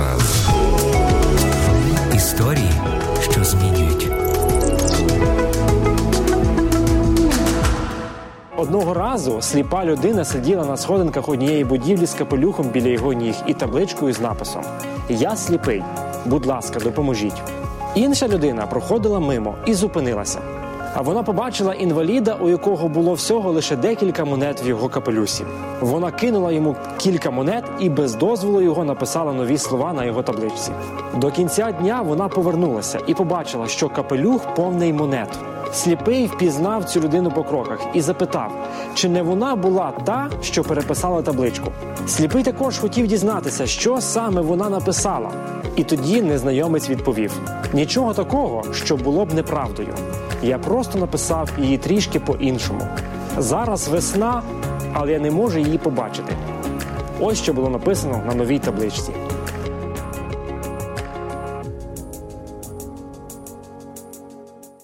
раз. Історії, що змінюють. Одного разу сліпа людина сиділа на сходинках однієї будівлі з капелюхом біля його ніг і табличкою з написом Я сліпий. Будь ласка, допоможіть. Інша людина проходила мимо і зупинилася. А вона побачила інваліда, у якого було всього лише декілька монет в його капелюсі. Вона кинула йому кілька монет і без дозволу його написала нові слова на його табличці. До кінця дня вона повернулася і побачила, що капелюх повний монет. Сліпий впізнав цю людину по кроках і запитав, чи не вона була та, що переписала табличку. Сліпий також хотів дізнатися, що саме вона написала. І тоді незнайомець відповів: нічого такого, що було б неправдою. Я просто написав її трішки по-іншому. Зараз весна, але я не можу її побачити. Ось що було написано на новій табличці.